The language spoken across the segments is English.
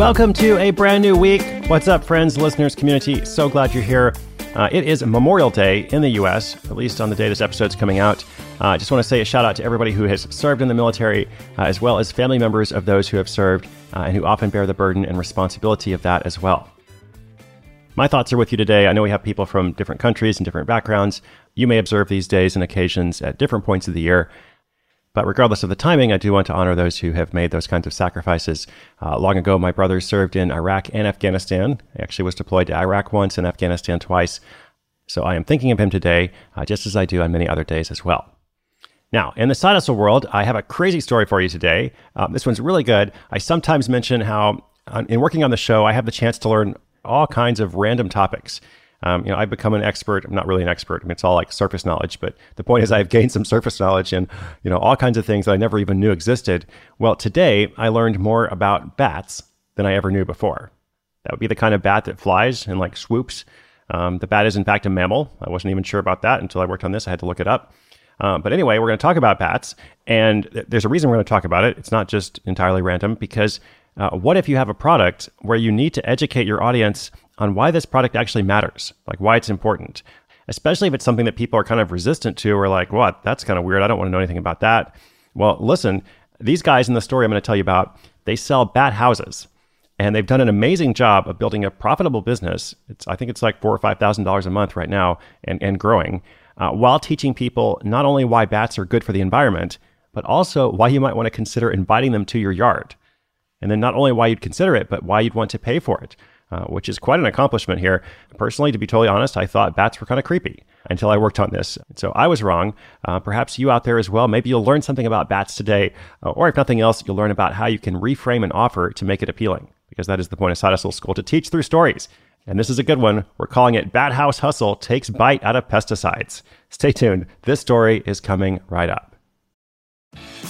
Welcome to a brand new week. What's up, friends, listeners, community? So glad you're here. Uh, it is Memorial Day in the U.S., at least on the day this episode's coming out. Uh, I uh, just want to say a shout out to everybody who has served in the military, uh, as well as family members of those who have served uh, and who often bear the burden and responsibility of that as well. My thoughts are with you today. I know we have people from different countries and different backgrounds. You may observe these days and occasions at different points of the year. But regardless of the timing, I do want to honor those who have made those kinds of sacrifices. Uh, long ago, my brother served in Iraq and Afghanistan. He actually was deployed to Iraq once and Afghanistan twice. So I am thinking of him today, uh, just as I do on many other days as well. Now, in the side hustle world, I have a crazy story for you today. Um, this one's really good. I sometimes mention how, uh, in working on the show, I have the chance to learn all kinds of random topics. Um, you know, I've become an expert. I'm not really an expert. I mean, it's all like surface knowledge. But the point is, I've gained some surface knowledge and you know all kinds of things that I never even knew existed. Well, today I learned more about bats than I ever knew before. That would be the kind of bat that flies and like swoops. Um, the bat is in fact a mammal. I wasn't even sure about that until I worked on this. I had to look it up. Uh, but anyway, we're going to talk about bats, and th- there's a reason we're going to talk about it. It's not just entirely random because uh, what if you have a product where you need to educate your audience on why this product actually matters, like why it's important, especially if it's something that people are kind of resistant to or like, what, that's kind of weird. I don't want to know anything about that. Well, listen, these guys in the story I'm going to tell you about, they sell bat houses. And they've done an amazing job of building a profitable business. It's, I think it's like four or five thousand dollars a month right now, and, and growing, uh, while teaching people not only why bats are good for the environment, but also why you might want to consider inviting them to your yard. And then not only why you'd consider it, but why you'd want to pay for it uh, which is quite an accomplishment here. Personally, to be totally honest, I thought bats were kind of creepy until I worked on this. So I was wrong. Uh, perhaps you out there as well. Maybe you'll learn something about bats today, uh, or if nothing else, you'll learn about how you can reframe an offer to make it appealing, because that is the point of Side School to teach through stories. And this is a good one. We're calling it Bat House Hustle Takes Bite Out of Pesticides. Stay tuned. This story is coming right up.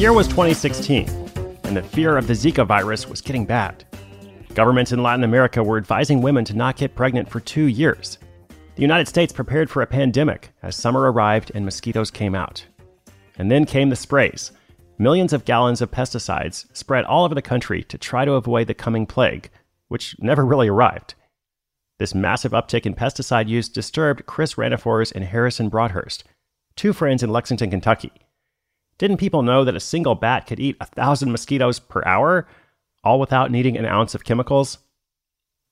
Year was 2016, and the fear of the Zika virus was getting bad. Governments in Latin America were advising women to not get pregnant for two years. The United States prepared for a pandemic as summer arrived and mosquitoes came out. And then came the sprays. Millions of gallons of pesticides spread all over the country to try to avoid the coming plague, which never really arrived. This massive uptick in pesticide use disturbed Chris Ranifors and Harrison Broadhurst, two friends in Lexington, Kentucky. Didn't people know that a single bat could eat a thousand mosquitoes per hour, all without needing an ounce of chemicals?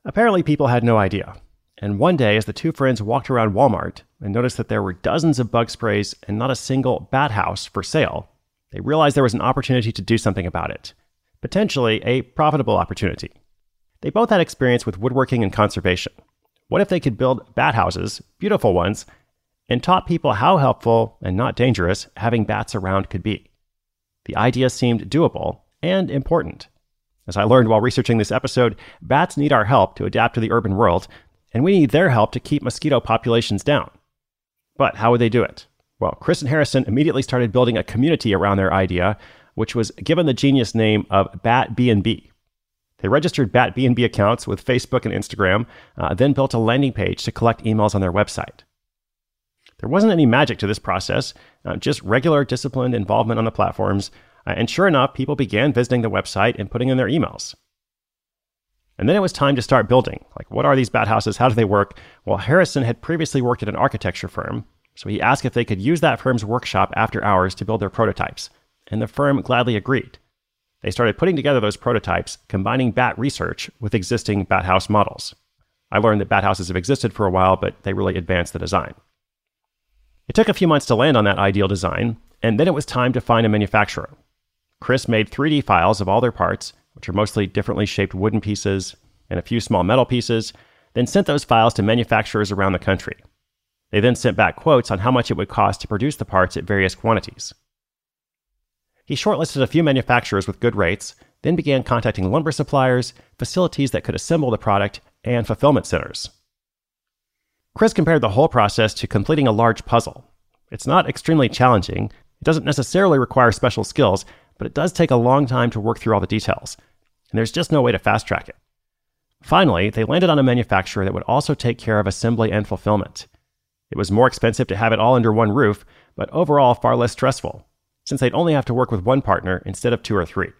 Apparently, people had no idea. And one day, as the two friends walked around Walmart and noticed that there were dozens of bug sprays and not a single bat house for sale, they realized there was an opportunity to do something about it. potentially a profitable opportunity. They both had experience with woodworking and conservation. What if they could build bat houses, beautiful ones, and taught people how helpful and not dangerous having bats around could be? The idea seemed doable and important. As I learned while researching this episode, bats need our help to adapt to the urban world, and we need their help to keep mosquito populations down. But how would they do it? Well, Chris and Harrison immediately started building a community around their idea, which was given the genius name of Bat B&B. They registered Bat B&B accounts with Facebook and Instagram, uh, then built a landing page to collect emails on their website. There wasn't any magic to this process, uh, just regular disciplined involvement on the platforms, uh, and sure enough, people began visiting the website and putting in their emails. And then it was time to start building. Like, what are these bat houses? How do they work? Well, Harrison had previously worked at an architecture firm, so he asked if they could use that firm's workshop after hours to build their prototypes, and the firm gladly agreed. They started putting together those prototypes, combining bat research with existing bat house models. I learned that bat houses have existed for a while, but they really advanced the design. It took a few months to land on that ideal design, and then it was time to find a manufacturer. Chris made 3D files of all their parts, which are mostly differently shaped wooden pieces and a few small metal pieces, then sent those files to manufacturers around the country. They then sent back quotes on how much it would cost to produce the parts at various quantities. He shortlisted a few manufacturers with good rates, then began contacting lumber suppliers, facilities that could assemble the product, and fulfillment centers. Chris compared the whole process to completing a large puzzle. It's not extremely challenging, it doesn't necessarily require special skills, but it does take a long time to work through all the details, and there's just no way to fast track it. Finally, they landed on a manufacturer that would also take care of assembly and fulfillment. It was more expensive to have it all under one roof, but overall far less stressful, since they'd only have to work with one partner instead of two or three.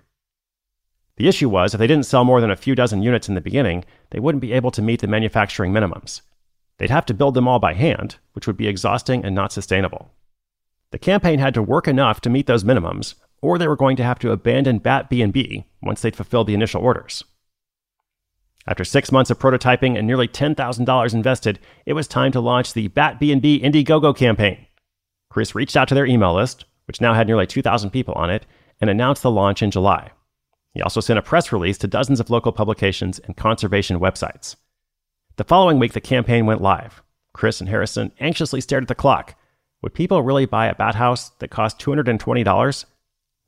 The issue was if they didn't sell more than a few dozen units in the beginning, they wouldn't be able to meet the manufacturing minimums. They'd have to build them all by hand, which would be exhausting and not sustainable. The campaign had to work enough to meet those minimums, or they were going to have to abandon BAT B&B once they'd fulfilled the initial orders. After six months of prototyping and nearly $10,000 invested, it was time to launch the Bat B&B Indiegogo campaign. Chris reached out to their email list, which now had nearly 2,000 people on it, and announced the launch in July. He also sent a press release to dozens of local publications and conservation websites. The following week, the campaign went live. Chris and Harrison anxiously stared at the clock. Would people really buy a bat house that cost $220?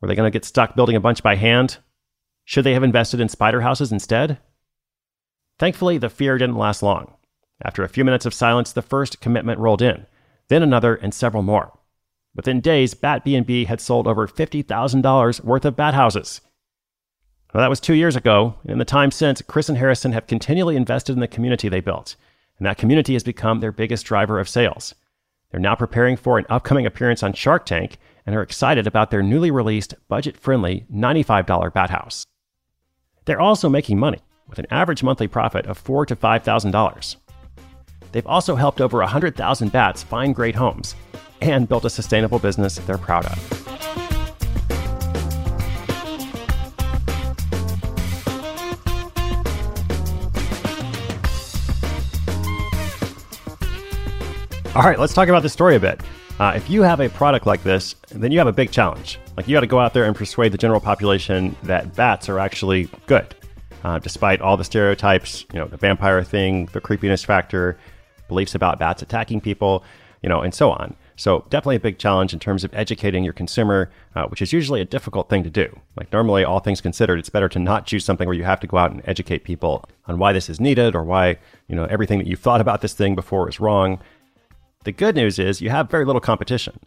Were they going to get stuck building a bunch by hand? Should they have invested in spider houses instead? Thankfully, the fear didn't last long. After a few minutes of silence, the first commitment rolled in, then another and several more. Within days, Bat B&B had sold over $50,000 worth of bat houses. Well, that was two years ago, and in the time since, Chris and Harrison have continually invested in the community they built, and that community has become their biggest driver of sales. They're now preparing for an upcoming appearance on Shark Tank and are excited about their newly released budget friendly $95 bat house. They're also making money with an average monthly profit of four to five thousand dollars. They've also helped over hundred thousand bats find great homes and built a sustainable business they're proud of. All right, let's talk about this story a bit. Uh, if you have a product like this, then you have a big challenge. Like you got to go out there and persuade the general population that bats are actually good uh, despite all the stereotypes, you know, the vampire thing, the creepiness factor, beliefs about bats attacking people, you know, and so on. So definitely a big challenge in terms of educating your consumer, uh, which is usually a difficult thing to do. Like normally, all things considered, it's better to not choose something where you have to go out and educate people on why this is needed or why you know everything that you thought about this thing before is wrong. The good news is you have very little competition,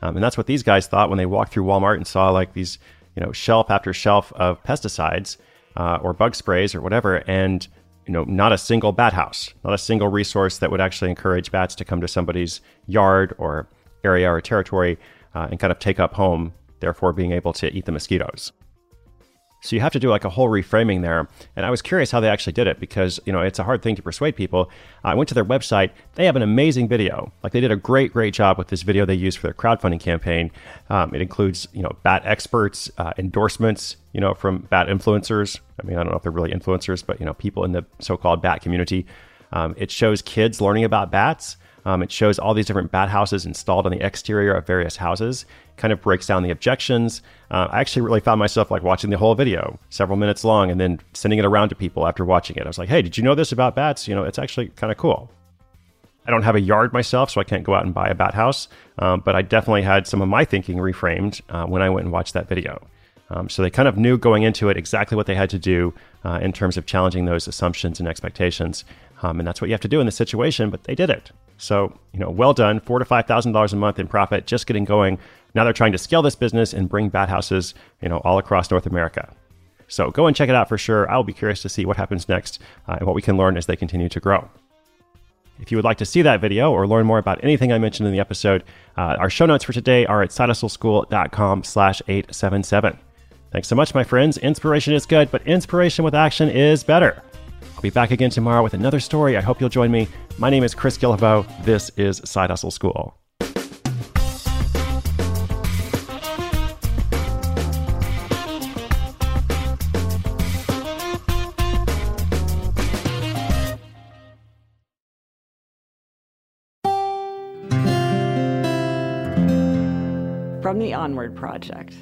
um, and that's what these guys thought when they walked through Walmart and saw like these you know shelf after shelf of pesticides uh, or bug sprays or whatever, and you know, not a single bat house, not a single resource that would actually encourage bats to come to somebody's yard or area or territory uh, and kind of take up home, therefore being able to eat the mosquitoes. So you have to do like a whole reframing there. And I was curious how they actually did it because, you know, it's a hard thing to persuade people. I went to their website. They have an amazing video. Like they did a great, great job with this video they used for their crowdfunding campaign. Um, it includes, you know, bat experts, uh, endorsements, you know, from bat influencers. I mean, I don't know if they're really influencers, but, you know, people in the so called bat community. Um, it shows kids learning about bats. Um, it shows all these different bat houses installed on the exterior of various houses, kind of breaks down the objections. Uh, I actually really found myself like watching the whole video, several minutes long, and then sending it around to people after watching it. I was like, hey, did you know this about bats? You know, it's actually kind of cool. I don't have a yard myself, so I can't go out and buy a bat house, um, but I definitely had some of my thinking reframed uh, when I went and watched that video. Um, so they kind of knew going into it exactly what they had to do uh, in terms of challenging those assumptions and expectations. Um, and that's what you have to do in this situation, but they did it. So, you know, well done. Four to five thousand dollars a month in profit, just getting going. Now they're trying to scale this business and bring bat houses, you know, all across North America. So go and check it out for sure. I'll be curious to see what happens next uh, and what we can learn as they continue to grow. If you would like to see that video or learn more about anything I mentioned in the episode, uh, our show notes for today are at sidehustleschool.com slash 877. Thanks so much, my friends. Inspiration is good, but inspiration with action is better. I'll be back again tomorrow with another story. I hope you'll join me. My name is Chris Guillebeau. This is Side Hustle School. From the Onward Project.